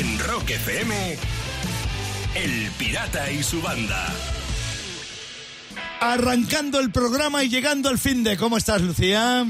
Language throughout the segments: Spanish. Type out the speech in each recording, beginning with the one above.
En Rock FM, El Pirata y su banda. Arrancando el programa y llegando al fin de. ¿Cómo estás, Lucía?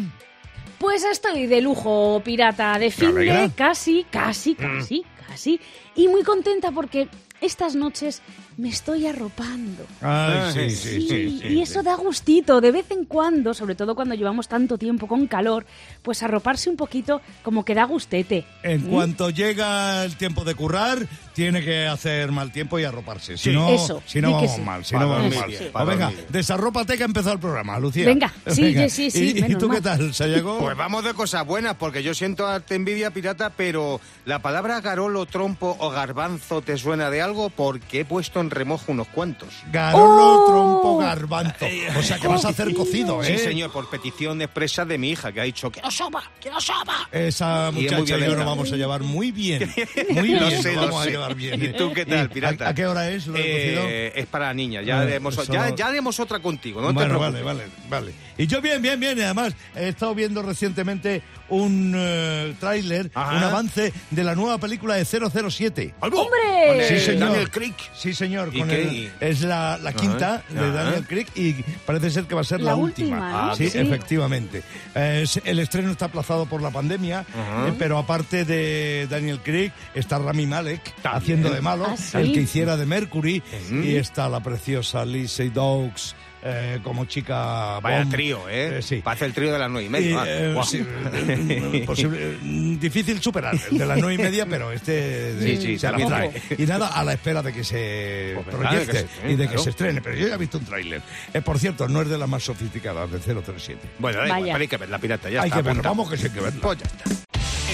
Pues estoy de lujo, pirata, de fin de casi, casi, casi, casi. Y muy contenta porque estas noches me estoy arropando. Ay, sí, Sí, sí, sí. sí, y eso da gustito. De vez en cuando, sobre todo cuando llevamos tanto tiempo con calor, pues arroparse un poquito como que da gustete. En ¿Mm? cuanto llega el tiempo de currar, tiene que hacer mal tiempo y arroparse. Si Sí. no, Eso, si no vamos sí. mal. Si Para no vamos mal. Pues venga, desarrópate que ha empezado el programa, Lucía. Venga, sí, sí, sí, ¿Y, y menos tú qué mal. tal, Sayago? Pues vamos de cosas buenas, porque yo siento arte envidia pirata, pero la palabra garolo, trompo o garbanzo te suena de algo porque he puesto en remojo unos cuantos. Garolo, ¡Oh! trompo, garbanzo. O sea que vas a hacer cocido, ¿eh? Sí, señor, por petición expresa de mi hija, que ha dicho que no soba, que no soba. Esa Y es muy muchacha y yo violenta. nos vamos a llevar muy bien. Muy bien, Lo nos sé, lo vamos a sé. llevar bien. ¿Y ¿eh? tú qué tal, ¿Y pirata? ¿A, a qué hora es lo del cocido? Eh, es para niñas, ya, Ah, haremos, eso- ya, ya haremos otra contigo, no te bueno, preocupes. vale, vale, vale. Y yo bien, bien, bien. Y además he estado viendo recientemente un eh, tráiler, un avance de la nueva película de 007. ¡Albo! ¡Hombre! Con el Sí, señor. Daniel Craig. Sí, señor. ¿Y con qué? el- es la, la quinta de. Daniel Craig y parece ser que va a ser la, La última, ¿no? Sí, Sí. efectivamente. Eh, el estreno está aplazado por la pandemia, eh, pero aparte de Daniel Craig está Rami Malek haciendo de malo, ¿Ah, sí? el que hiciera de Mercury, y está la preciosa Lizzie Dogs eh, como chica Vaya Bond. trío, ¿eh? Eh, sí. Parece el trío de las nueve y media. eh, sí, eh, posible- difícil superar el de las nueve y media, pero este de- Sí, sí, se la trae. Y nada, a la espera de que se Pues que proyecte se estrene, y de que claro. se estrene. Pero yo ya he visto un tráiler. Eh, por cierto, no es de las más sofisticadas de 007. Bueno, da igual, pero hay que ver la pirata, ya hay está. que apuntado. vamos que sí hay que verlo. Pues ya está.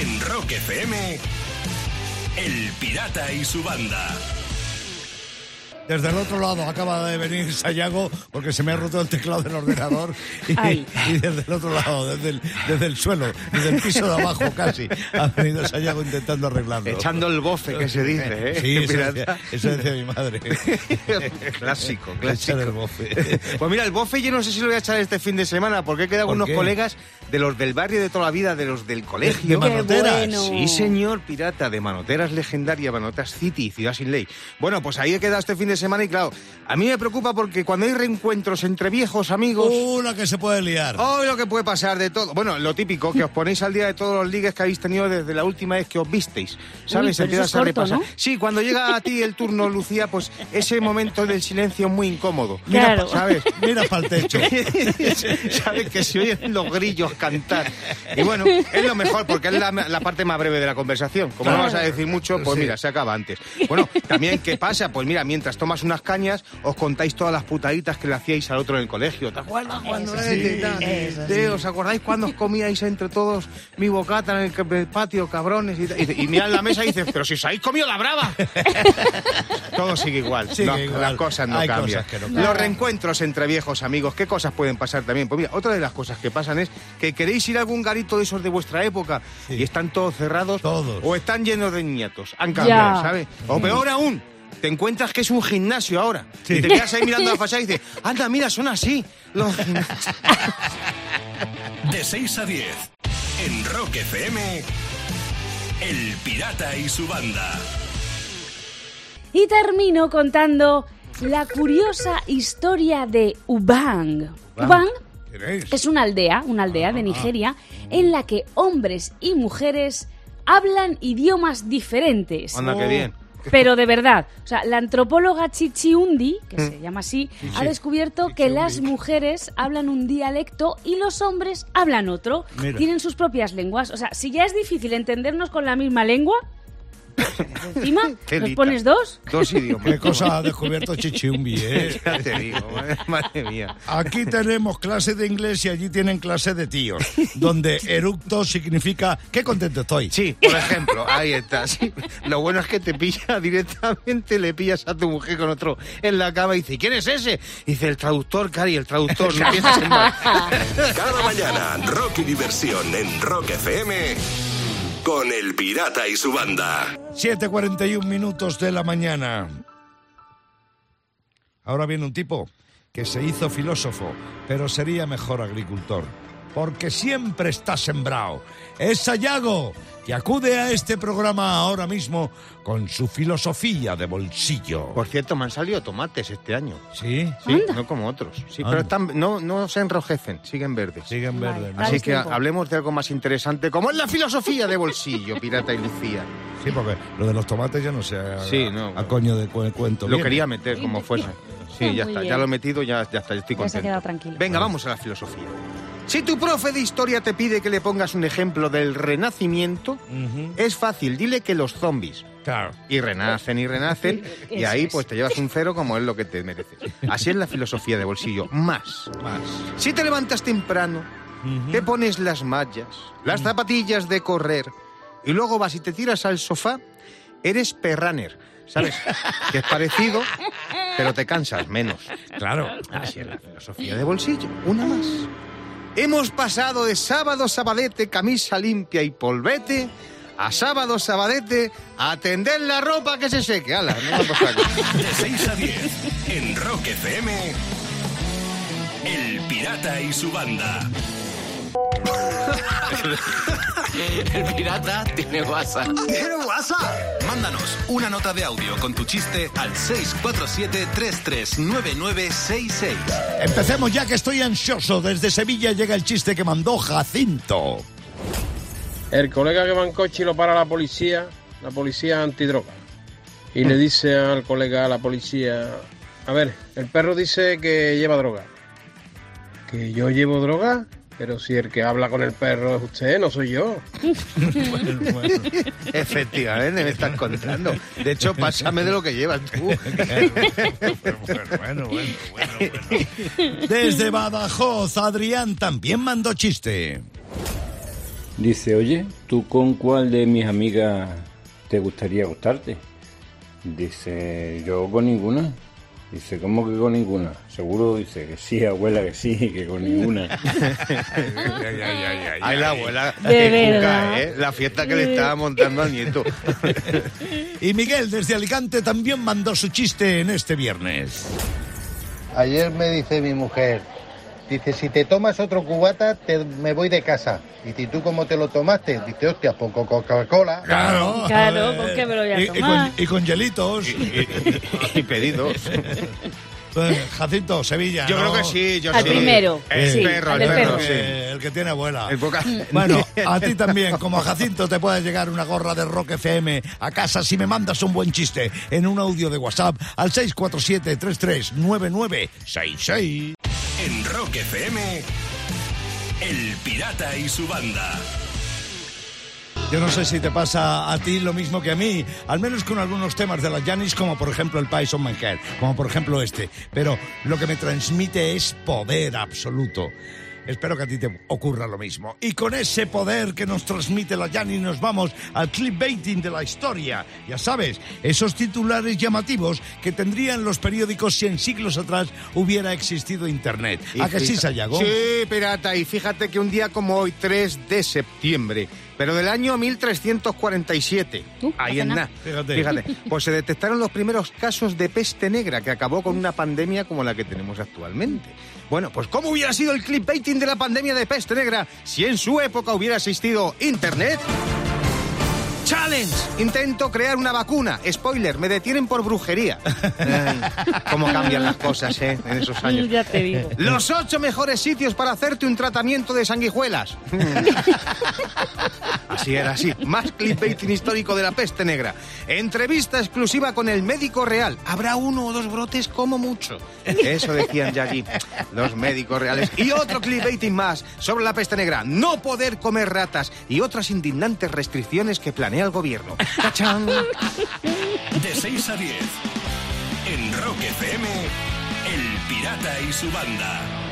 En Rock FM, El Pirata y su banda. Desde el otro lado acaba de venir Sayago porque se me ha roto el teclado del ordenador y, desde el otro lado, desde el, desde el suelo, desde el piso de abajo casi, ha venido Sayago intentando arreglarlo. Echando el bofe que se dice, ¿eh? Sí, eso decía, eso decía mi madre. clásico, Echar el clásico. bofe. Pues mira, el bofe yo no sé si lo voy a echar este fin de semana porque he quedado ¿Por con unos qué? colegas de los del barrio de toda la vida, de los del De colegio. manoteras. bueno. Sí, señor, pirata, de Manoteras Legendaria, Manoteras City, Ciudad Sin Ley. Bueno, pues ahí he quedado este fin de semana y claro, a mí me preocupa porque cuando hay reencuentros entre viejos amigos... Una que se puede liar. Hoy lo que puede pasar de todo. Bueno, lo típico, que os ponéis al día de todos los ligues que habéis tenido desde la última vez que os visteis. ¿Sabes? Uy, es corto, repasar. ¿no? Sí, cuando llega a ti el turno, Lucía, pues ese momento del silencio es muy incómodo. Claro. ¿Sabes? Mira para el techo. Sabes que se oyen los grillos cantar. Y bueno, es lo mejor porque es la, la parte más breve de la conversación. Como no Claro. vas a decir mucho, pues Sí. mira, se acaba antes. Bueno, también, ¿qué pasa? Pues mira, mientras tomas unas cañas, os contáis todas las putaditas que le hacíais al otro en el colegio. ¿Te acuerdas cuando sí, Sí, ¿Os acordáis cuando os comíais entre todos mi bocata en el, patio, cabrones? Y, y, la mesa y dices, pero si os habéis comido la brava. Todo sigue igual. Sigue No, igual. Las cosas no Hay cambian. cosas. Los reencuentros entre viejos amigos, ¿qué cosas pueden pasar también? Pues mira, otra de las cosas que pasan es que queréis ir a algún garito de esos de vuestra época Sí. y están todos cerrados Todos. o están llenos de niñatos. Han cambiado, Ya. ¿sabes? O peor aún, te encuentras que es un gimnasio ahora. Sí. Y te quedas ahí mirando la fachada y dices, anda, mira, son así. Los gimnasios. De 6 a 10, en Rock FM, El Pirata y su banda. Y termino contando la curiosa historia de Ubang. Ubang es una aldea, una aldea de Nigeria, en la que hombres y mujeres hablan idiomas diferentes. Anda, qué bien. Pero de verdad, o sea, la antropóloga Chichi Undi, que se llama así, ha descubierto que las mujeres hablan un dialecto y los hombres hablan otro. Mira. Tienen sus propias lenguas. O sea, si ya es difícil entendernos con la misma lengua, encima nos pones dos. Dos idiomas. Qué cosa ha descubierto Chichiumbi, ¿eh? Ya te digo, madre- madre mía. Aquí tenemos clase de inglés y allí tienen clase de tíos, donde eructo significa qué contento estoy. Sí, por ejemplo, ahí está. sí. Lo bueno es que te pilla directamente, le pillas a tu mujer con otro en la cama y dice, ¿quién es ese? Y dice, el traductor, Cari, el traductor, no piensas en más. Cada mañana, rock y diversión en Rock FM con El Pirata y su banda. 7.41 minutos de la mañana. Ahora viene un tipo que se hizo filósofo, pero sería mejor agricultor. Porque siempre está sembrado. Es Sayago, que acude a este programa ahora mismo con su filosofía de bolsillo. Por cierto, me han salido tomates este año. ¿Sí? Sí, no como otros. Sí, Anda. pero están, no, no se enrojecen, siguen verdes. Siguen Vale. verdes. ¿no? Así que hablemos de algo más interesante, como es la filosofía de bolsillo, Pirata y Lucía. Sí, porque lo de los tomates ya no sé a, Sí, no. a coño de cu- cuento. Lo quería meter como fuese. Sí, Muy ya está, bien. ya lo he metido, ya, ya está, ya estoy Ya se ha contento. quedado tranquilo. Venga, vamos a la filosofía. Si tu profe de historia te pide que le pongas un ejemplo del renacimiento, es fácil, dile que los zombies. Claro. Y renacen y renacen, y ahí es. pues te llevas un cero como es lo que te mereces. Así es la filosofía de bolsillo, más. Más. Si te levantas temprano, te pones las mallas, las zapatillas de correr, y luego vas y te tiras al sofá, eres perrunner, ¿sabes? que es parecido, pero te cansas menos. Claro. Así es la filosofía de bolsillo, una más. Hemos pasado de sábado sabadete, camisa limpia y polvete, a sábado sabadete, a tender la ropa que se seque. ¡Hala! no me pasa nada. De 6 a 10 en Rock FM. El Pirata y su banda. El pirata tiene WhatsApp. ¿Tiene WhatsApp? Mándanos una nota de audio con tu chiste al 647-339966. Empecemos ya que estoy ansioso. Desde Sevilla llega el chiste que mandó Jacinto. El colega que va en coche y lo para la policía, la policía antidroga. Y le dice al colega, a la policía, a ver, el perro dice que lleva droga. ¿Que yo llevo droga? Pero si el que habla con el perro es usted, no soy yo. Efectivamente, me estás contando. De hecho, pásame de lo que llevas tú. bueno, bueno, bueno, bueno. Desde Badajoz, Adrián también mandó chiste. Dice, oye, ¿tú con cuál de mis amigas te gustaría acostarte? Dice, yo con ninguna. Dice, ¿cómo que con ninguna? Seguro dice que sí, abuela, que sí, que con ninguna. Ay, la abuela. De qué cuca. ¿eh? La fiesta que le estaba montando al nieto. Y Miguel desde Alicante también mandó su chiste en este viernes. Ayer me dice mi mujer, dice, si te tomas otro cubata, te, me voy de casa. Y si tú cómo te lo tomaste, dice, hostia, pues con Coca-Cola. Claro. Claro, ¿con qué me lo voy a y, y tomar? con, y con hielitos. Y pedidos. Eh, Jacinto, Sevilla. Yo ¿no? creo que sí, yo Al sí. primero, El sí, perro, el perro, perro. sí. Eh, el que tiene abuela. El boca- Bueno, a ti también, como a Jacinto, te puede llegar una gorra de Rock FM a casa si me mandas un buen chiste en un audio de WhatsApp al 647-339966. En Rock FM. El Pirata y su banda. Yo no sé si te pasa a ti lo mismo que a mí, al menos con algunos temas de la Janis, como por ejemplo el Pais on Head, como por ejemplo este. Pero lo que me transmite es poder absoluto. Espero que a ti te ocurra lo mismo. Y con ese poder que nos transmite la Janis nos vamos al clickbaiting de la historia. Ya sabes, esos titulares llamativos que tendrían los periódicos si en siglos atrás hubiera existido Internet. Y ¿A que sí, Sayago? Sí, pirata. Y fíjate que un día como hoy, 3 de septiembre, pero del año 1347, Uh, ahí en nada. nada, Fíjate. fíjate, pues se detectaron los primeros casos de peste negra que acabó con una pandemia como la que tenemos actualmente. Bueno, pues ¿cómo hubiera sido el clickbaiting de la pandemia de peste negra si en su época hubiera existido Internet? Challenge. Intento crear una vacuna. Spoiler, me detienen por brujería. Ay, cómo cambian las cosas, ¿eh? En esos años. Ya te digo. Los ocho mejores sitios para hacerte un tratamiento de sanguijuelas. así era, así. Más clickbaiting histórico de la peste negra. Entrevista exclusiva con el médico real. Habrá uno o dos brotes como mucho. Eso decían ya allí los médicos reales. Y otro clickbaiting más sobre la peste negra. No poder comer ratas y otras indignantes restricciones que planea el gobierno. ¡Tachán! De 6 a 10. En Rock FM. El Pirata y su banda.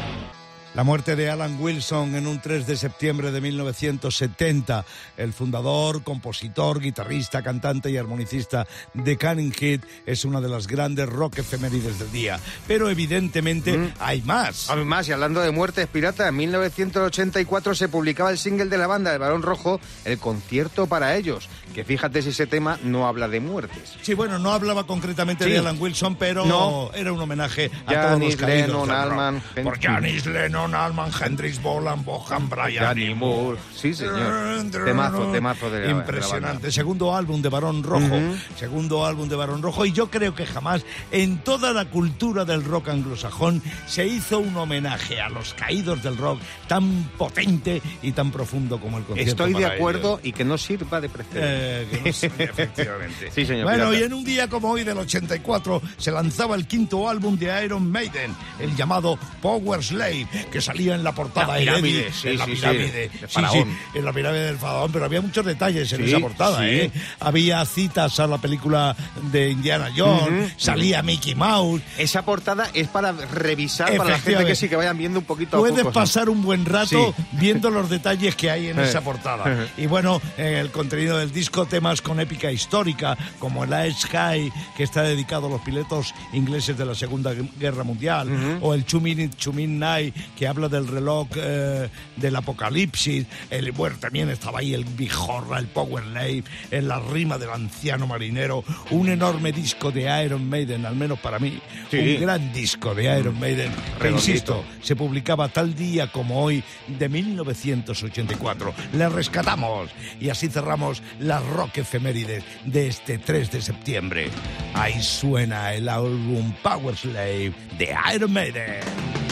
La muerte de Alan Wilson en un 3 de septiembre de 1970, el fundador, compositor, guitarrista, cantante y armonicista de Canning Heat, es una de las grandes rock efemérides del día. Pero evidentemente hay más. Además, y hablando de muertes pirata, en 1984 se publicaba el single de la banda El Barón Rojo, El concierto para ellos, que fíjate si ese tema no habla de muertes. Sí, bueno, no hablaba concretamente Sí. de Alan Wilson, pero No. era un homenaje a todos los Janis Lennon. Allman, Por Janis Lennon, Aaron Alman, Hendrix Boland, Bohan, Brian Danny Moore. Sí, señor. Temazo, temazo de la- de la Impresionante. banda. Segundo álbum de Barón Rojo. Segundo álbum de Barón Rojo. Y yo creo que jamás en toda la cultura del rock anglosajón se hizo un homenaje a los caídos del rock tan potente y tan profundo como el concierto. Estoy de acuerdo y que no sirva de precedente. eh, que no sé, efectivamente. Sí, señor. Bueno, pirata. y en un día como hoy del 84 se lanzaba el quinto álbum de Iron Maiden, el llamado Power Slave, que salía en la portada La pirámide, sí, en la pirámide, de sí, en la pirámide del faraón, pero había muchos detalles en esa portada. ¿eh? Había citas a la película de Indiana Jones, salía Mickey Mouse. Esa portada es para revisar para la gente que sí que vayan viendo un poquito a Puedes pasar un buen rato viendo los detalles que hay en Eh. esa portada. Y bueno, el contenido del disco, temas con épica histórica, como el Ice High, que está dedicado a los pilotos ingleses de la Segunda Guerra Mundial, o el Two Minute, Two Midnight, que habla del reloj eh, del apocalipsis. El, bueno, también estaba ahí el Bijorra, el Power Slave, en la rima del anciano marinero. Un enorme disco de Iron Maiden, al menos para mí. Sí. Un gran disco de Iron Maiden. Que, insisto, se publicaba tal día como hoy de 1984. Le rescatamos y así cerramos las rock efemérides de este 3 de septiembre. Ahí suena el álbum Power Slave de Iron Maiden.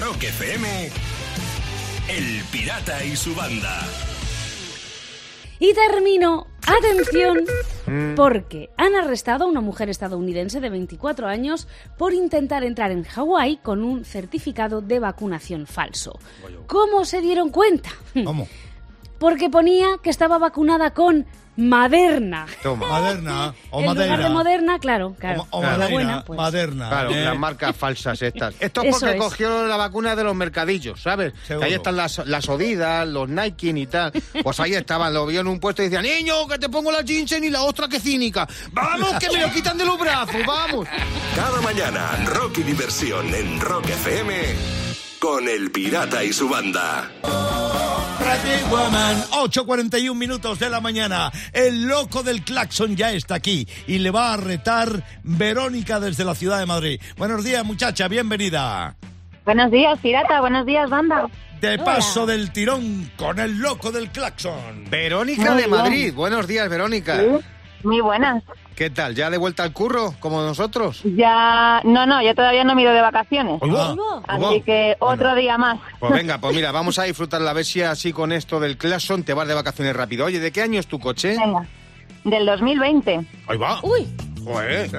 Rock FM, El Pirata y su banda. Y termino, atención, porque han arrestado a una mujer estadounidense de 24 años por intentar entrar en Hawái con un certificado de vacunación falso. ¿Cómo se dieron cuenta? ¿Cómo? Porque ponía que estaba vacunada con Maderna. Toma. Maderna o en lugar de Moderna, claro, claro. O, o Madeira, buena, pues. Maderna. Claro, Eh, las marcas falsas estas. Esto es porque es. cogió la vacuna de los mercadillos, ¿sabes? Que ahí están las, las Odidas, los Nike y tal. Pues ahí estaban, lo vio en un puesto y decía, niño, que te pongo la Jinsen y la ostra que cínica. Vamos, que me lo quitan de los brazos, vamos. Cada mañana, rock y diversión en Rock FM con El Pirata y su banda. Pretty Woman, 8.41 minutos de la mañana. El loco del claxon ya está aquí y le va a retar Verónica desde la ciudad de Madrid. Buenos días, muchacha, bienvenida. Buenos días, pirata. Buenos días, banda. De paso del tirón con el loco del claxon. Verónica Muy de bien. Madrid. Buenos días, Verónica. Muy buenas. ¿Qué tal? ¿Ya de vuelta al curro, como nosotros? Ya, no, no, yo todavía no me he ido de vacaciones. Así que otro día más. Pues venga, pues mira, vamos a disfrutar la bestia así con esto del Claxon, te vas de vacaciones rápido. Oye, ¿de qué año es tu coche? Venga. Del 2020. Ahí va. Uy, Joder.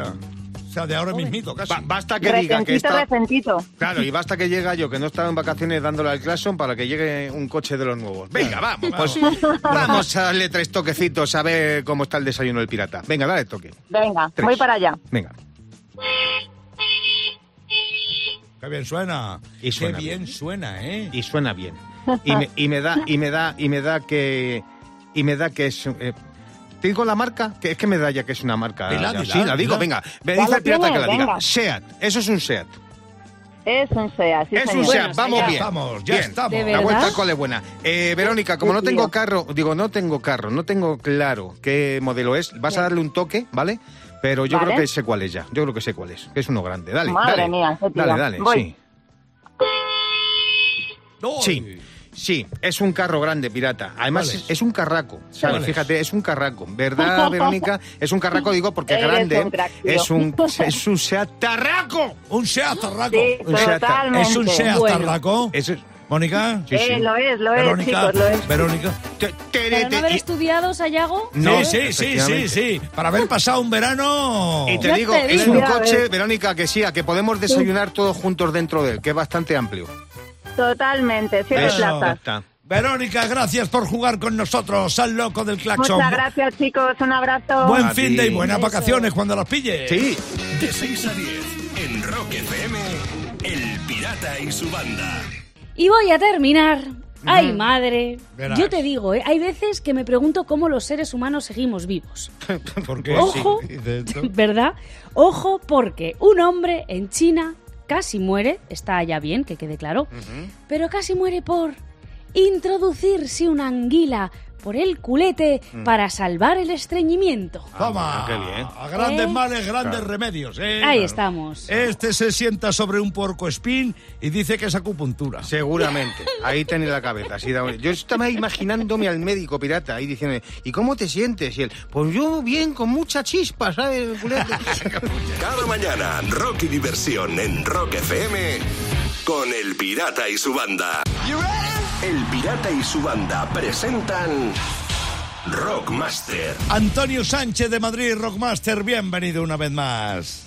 Sea, de ahora mismito, casi. Ba- basta que diga que está... recentito. Claro, y basta que llega yo, que no estaba en vacaciones dándole al Claxon para que llegue un coche de los nuevos. Venga, vamos, pues vamos a darle tres toquecitos a ver cómo está el desayuno del pirata. Venga, dale toque. Venga, Tres. voy para allá. Venga. Qué bien suena. Y suena Qué bien, bien. suena, ¿eh? Y suena bien. Y me, y me da, y me da, y me da que... Y me da que es... eh, ¿Te digo la marca? Que es que me da ya que es una marca. Dila, sí, la digo, dila. venga. Me dice el pirata que la diga. SEAT. Eso es un SEAT. Es un SEA, sí, es un. SEAT, Bueno, vamos ya bien. estamos, ya Bien. estamos. ¿De La vuelta al cole es buena. Eh, Verónica, como Sí, no tengo tío. carro, digo, no tengo carro, no tengo claro qué modelo es, vas a darle un toque, ¿vale? Pero yo Vale. creo que sé cuál es ya. Yo creo que sé cuál es. que Es uno grande. Dale, Madre dale. mía. Dale, dale, Voy. sí. Sí, sí, es un carro grande, pirata. Además, ¿Cuál es? un carraco. ¿sabes? Fíjate, es un carraco. ¿Verdad, Verónica? Es un carraco, digo, porque es Eres grande. un es un es un Seat Tarraco. Un Seat Tarraco. Sí, Un Seat- totalmente. Es un Seat Bueno. Tarraco. Es- Mónica. Sí, sí. Eh, lo es, lo es, Verónica. chicos, lo es. Verónica. Te- te- ¿para no haber y- estudiado, Sayago? No, sí, sí, sí, sí. Para haber pasado un verano. Y te digo, es un coche. Verónica, que sí, a que podemos desayunar todos juntos dentro de él, que es bastante amplio. Totalmente, siete Eso. Plazas. está. Verónica, gracias por jugar con nosotros al loco del claxon. Muchas gracias, chicos. Un abrazo. Buen A fin de y buenas vacaciones cuando las pilles. Sí. De 6 a 10 en Rock FM, El Pirata y su banda. Y voy a terminar. Ay, madre. Verás. Yo te digo, ¿eh? hay veces que me pregunto cómo los seres humanos seguimos vivos. Ojo. sí, dice esto. ¿Verdad? Ojo, porque un hombre en China casi muere, está ya bien, que quede claro, pero casi muere por introducirse una anguila por el culete para salvar el estreñimiento. Toma. Ah, qué bien. A grandes ¿Eh? males, grandes remedios. ¿eh? Ahí estamos. Este se sienta sobre un porco espín y dice que es acupuntura. Seguramente. Ahí tenés la cabeza. así da- Yo estaba imaginándome al médico pirata ahí diciendo, ¿y cómo te sientes? Y él, pues yo bien, con mucha chispa, ¿sabes? culete?". Cada mañana, rock y diversión en Rock FM con El Pirata y su banda. El Pirata y su banda presentan Rockmaster. Antonio Sánchez de Madrid, Rockmaster, bienvenido una vez más.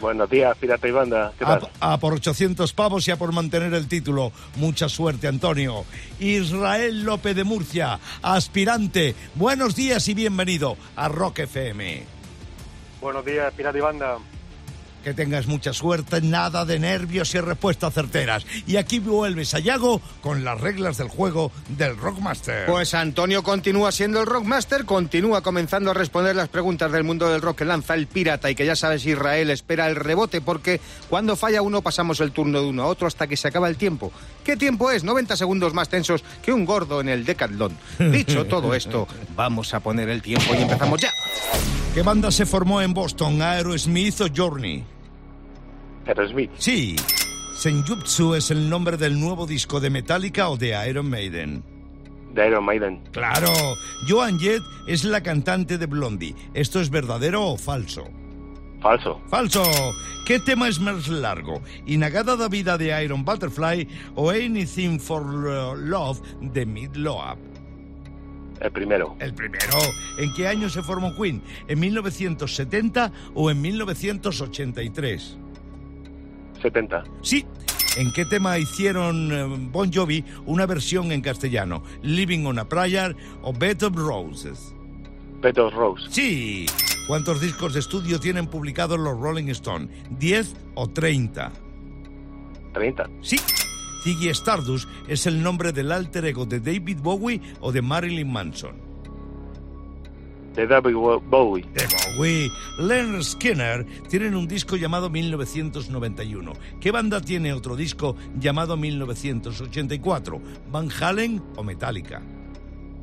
Buenos días, Pirata y Banda. ¿Qué A, tal? a por 800 pavos y a por mantener el título. Mucha suerte, Antonio. Israel López de Murcia, aspirante. Buenos días y bienvenido a Rock FM. Buenos días, Pirata y Banda. Que tengas mucha suerte, nada de nervios y respuestas certeras. Y aquí vuelves a Yago con las reglas del juego del Rockmaster. Pues Antonio continúa siendo el rockmaster, continúa comenzando a responder las preguntas del mundo del rock que lanza el pirata y que ya sabes Israel espera el rebote porque cuando falla uno pasamos el turno de uno a otro hasta que se acaba el tiempo. ¿Qué tiempo es? 90 segundos más tensos que un gordo en el decatlón. Dicho todo esto, vamos a poner el tiempo y empezamos ya. ¿Qué banda se formó en Boston? ¿Aerosmith o Journey? Sí. Senjutsu es el nombre del nuevo disco de Metallica o de Iron Maiden. De Iron Maiden. Claro. Joan Jett es la cantante de Blondie. ¿Esto es verdadero o falso? Falso. Falso. ¿Qué tema es más largo? ¿Inagada da vida de Iron Butterfly o Anything for Love de Mid Loab? El primero. El primero. ¿En qué año se formó Queen? ¿En 1970 o en 1983? 70. Sí. ¿En qué tema hicieron eh, Bon Jovi una versión en castellano? ¿Living on a Prayer o Bed of Roses? Petos Rose. Sí. ¿Cuántos discos de estudio tienen publicados los Rolling Stone? ¿10 o 30? 30. Sí. Ziggy Stardust es el nombre del alter ego de David Bowie o de Marilyn Manson. De David Bowie. De Bowie. Leonard Skinner tienen un disco llamado 1991. ¿Qué banda tiene otro disco llamado 1984? ¿Van Halen o Metallica?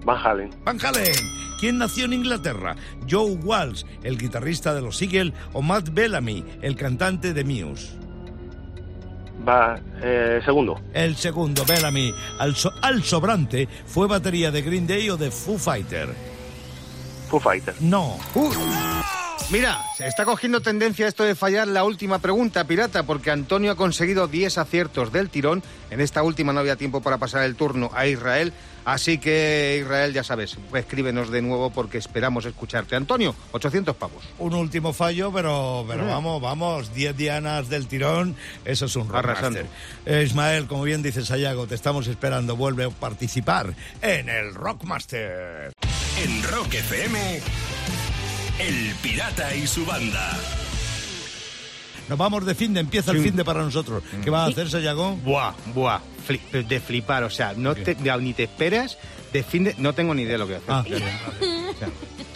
Van Halen. Van Halen. ¿Quién nació en Inglaterra? Joe Walsh, el guitarrista de los Eagles, o Matt Bellamy, el cantante de Muse. Va. Eh, segundo. El segundo, Bellamy, al, so- al sobrante, fue batería de Green Day o de Foo Fighter. Foo Fighter. No. Uh, Mira, se está cogiendo tendencia esto de fallar la última pregunta, pirata, porque Antonio ha conseguido 10 aciertos del tirón. En esta última no había tiempo para pasar el turno a Israel. Así que, Israel, ya sabes, escríbenos de nuevo porque esperamos escucharte. Antonio, 800 pavos. Un último fallo, pero, pero vamos, vamos, 10 dianas del tirón, eso es un Arrasando. rockmaster. Eh, Ismael, como bien dice Sayago, te estamos esperando, vuelve a participar en el Rockmaster. En Rock FM, El Pirata y su banda. Nos vamos de fin de, empieza el fin de para nosotros. ¿Qué va a hacer Sayago? Buah, buah, de flipar, o sea, no te, ni te esperas de fin de... No tengo ni idea de lo que hacer. Ah. O sea,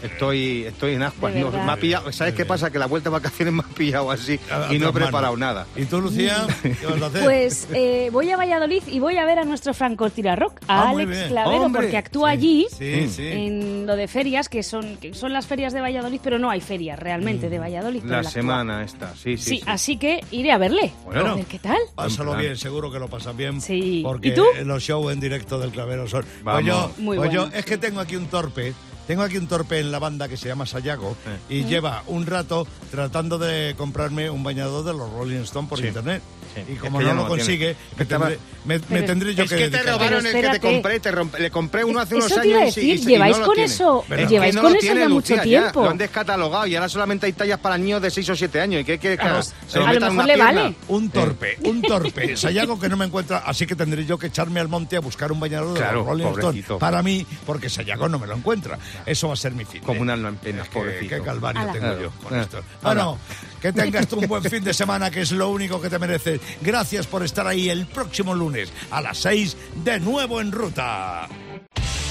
estoy, estoy en ascuas. De No, verdad. me ha pillado, ¿Sabes qué pasa? Que la vuelta de vacaciones me ha pillado así A- a y no he preparado nada. ¿Y tú, Lucía? ¿Qué vas a hacer? Pues eh, voy a Valladolid y voy a ver a nuestro francotirador, a Ah, Alex. Clavero, Hombre. porque actúa allí Sí, sí. en lo de ferias, que son, que son las ferias de Valladolid, pero no hay ferias realmente de Valladolid. pero La él actúa. semana esta, sí, Sí, sí. sí. así que iré a verle. Bueno. A ver qué tal. Pásalo bien, seguro que lo pasas bien. Sí. Porque ¿Y tú? los shows en directo del Clavero son. Vamos. Pues yo, Muy pues yo- es que tengo aquí un torpe tengo aquí un torpe en la banda que se llama Sayago y lleva un rato tratando de comprarme un bañador de los Rolling Stone por internet. Sí. Y Es como que no ya lo no lo tiene. consigue, me Estaba- tendré, me- me Pero- tendré yo Es que que te robaron el que te compré, te romp- le compré uno hace unos Eso te años iba a y y lleváis no con eso- Pero es lleváis que no con lo eso ya mucho Lucía, tiempo. Lo han descatalogado y ahora solamente hay tallas para niños de 6 o 7 años. ¿Y qué quieres que? Se lo a lo metan en mejor una le pierna. vale. Un torpe, un torpe. Sayago que no me encuentra, así que tendré yo que echarme al monte a buscar un bañador de Claro, los Rolling Stone para mí, porque Sayago no me lo encuentra. Eso va a ser mi fin. Como un alma en pena, Es que- pobrecito. Qué calvario tengo Claro. yo con Ah. esto. Bueno, que tengas tú un buen fin de semana, que es lo único que te mereces. Gracias por estar ahí el próximo lunes a las 6 de nuevo en ruta.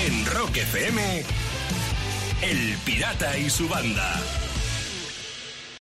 En Rock FM, El Pirata y su banda.